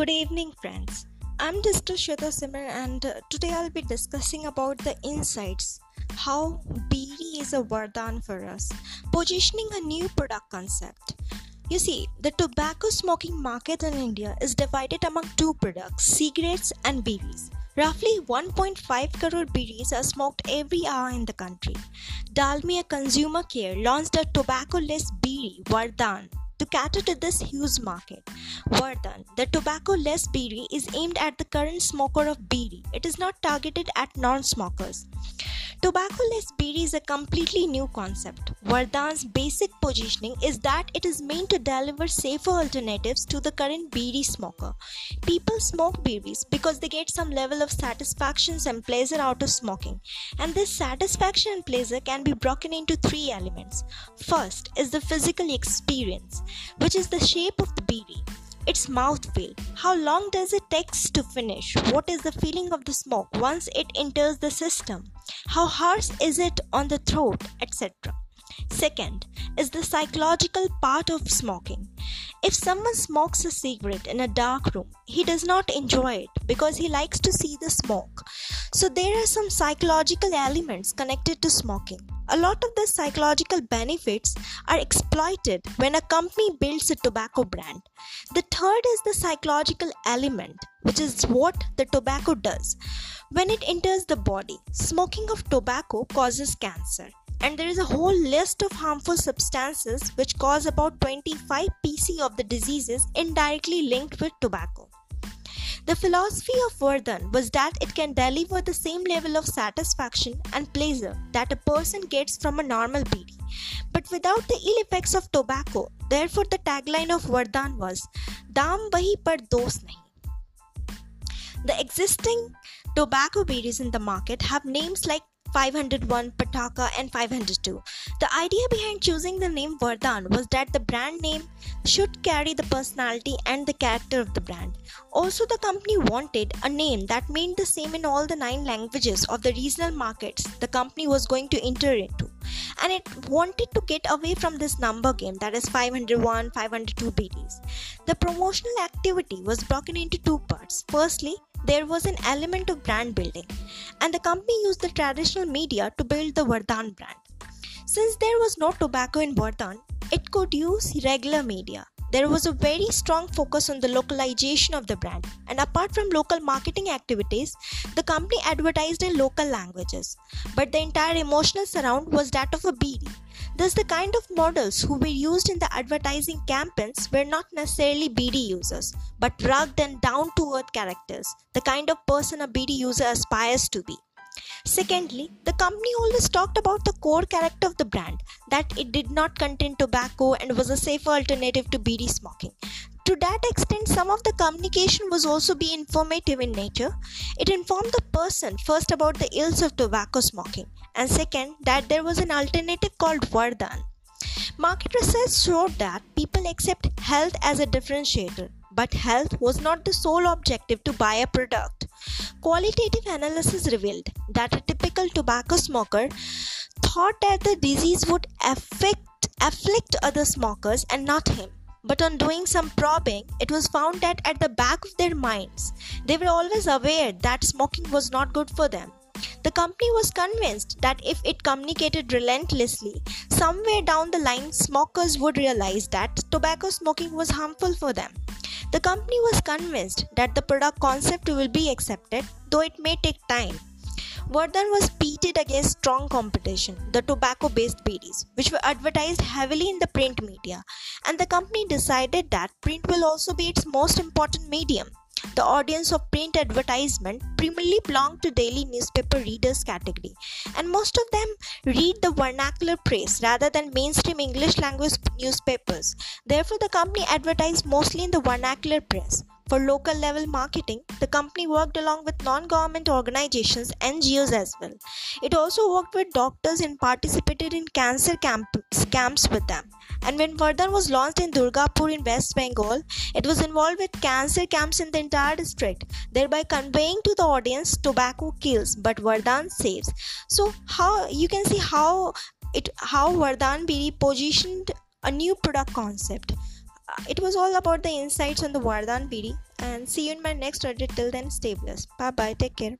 Good evening, friends. I'm Dr. Shweta Simmer, and uh, today I'll be discussing about the insights how Bidi is a Vardhan for us, positioning a new product concept. You see, the tobacco smoking market in India is divided among two products cigarettes and bidis. Roughly 1.5 crore bidis are smoked every hour in the country. Dalmia Consumer Care launched a tobacco less bidi, Vardhan, to cater to this huge market. Vardhan, the tobacco less bidi, is aimed at the current smoker of bidi. It is not targeted at non smokers. Tobacco less bidi is a completely new concept. Vardhan's basic positioning is that it is meant to deliver safer alternatives to the current bidi smoker. People smoke bidis because they get some level of satisfaction and pleasure out of smoking. And this satisfaction and pleasure can be broken into three elements. First is the physical experience, which is the shape of the bidi its mouthfeel. How long does it take to finish? What is the feeling of the smoke once it enters the system? How harsh is it on the throat, etc. Second is the psychological part of smoking. If someone smokes a cigarette in a dark room, he does not enjoy it because he likes to see the smoke. So, there are some psychological elements connected to smoking. A lot of the psychological benefits are exploited when a company builds a tobacco brand. The third is the psychological element, which is what the tobacco does. When it enters the body, smoking of tobacco causes cancer. And there is a whole list of harmful substances which cause about 25 pc of the diseases indirectly linked with tobacco. The philosophy of Vardhan was that it can deliver the same level of satisfaction and pleasure that a person gets from a normal bidi, but without the ill effects of tobacco. Therefore, the tagline of Vardhan was Dam wahi par dos nahi. The existing tobacco bidis in the market have names like 501, Pataka, and 502. The idea behind choosing the name Vardhan was that the brand name should carry the personality and the character of the brand. Also, the company wanted a name that meant the same in all the nine languages of the regional markets the company was going to enter into. And it wanted to get away from this number game that is 501, 502 bidis. The promotional activity was broken into two parts. Firstly, there was an element of brand building, and the company used the traditional media to build the Vardhan brand. Since there was no tobacco in Vardhan, it could use regular media. There was a very strong focus on the localization of the brand, and apart from local marketing activities, the company advertised in local languages. But the entire emotional surround was that of a bidi. Thus, the kind of models who were used in the advertising campaigns were not necessarily bidi users, but rugged and down to earth characters, the kind of person a bidi user aspires to be. Secondly, the company always talked about the core character of the brand that it did not contain tobacco and was a safer alternative to bidi smoking. To that extent, some of the communication was also be informative in nature. It informed the person first about the ills of tobacco smoking, and second, that there was an alternative called Vardhan. Market research showed that people accept health as a differentiator, but health was not the sole objective to buy a product. Qualitative analysis revealed that a typical tobacco smoker thought that the disease would affect, afflict other smokers and not him. But on doing some probing, it was found that at the back of their minds, they were always aware that smoking was not good for them. The company was convinced that if it communicated relentlessly, somewhere down the line, smokers would realize that tobacco smoking was harmful for them. The company was convinced that the product concept will be accepted, though it may take time. Vardhan was pitted against strong competition, the tobacco based bidis, which were advertised heavily in the print media, and the company decided that print will also be its most important medium. The audience of print advertisement primarily belong to daily newspaper readers category, and most of them read the vernacular press rather than mainstream English language newspapers. Therefore, the company advertised mostly in the vernacular press. For local level marketing, the company worked along with non government organizations, NGOs as well. It also worked with doctors and participated in cancer camps, camps with them. And when Vardhan was launched in Durgapur in West Bengal, it was involved with cancer camps in the entire district, thereby conveying to the audience tobacco kills, but Vardhan saves. So how you can see how it how Vardhan Bidi positioned a new product concept. It was all about the insights on the Vardhan Bidi and see you in my next edit. Till then stay blessed. Bye bye take care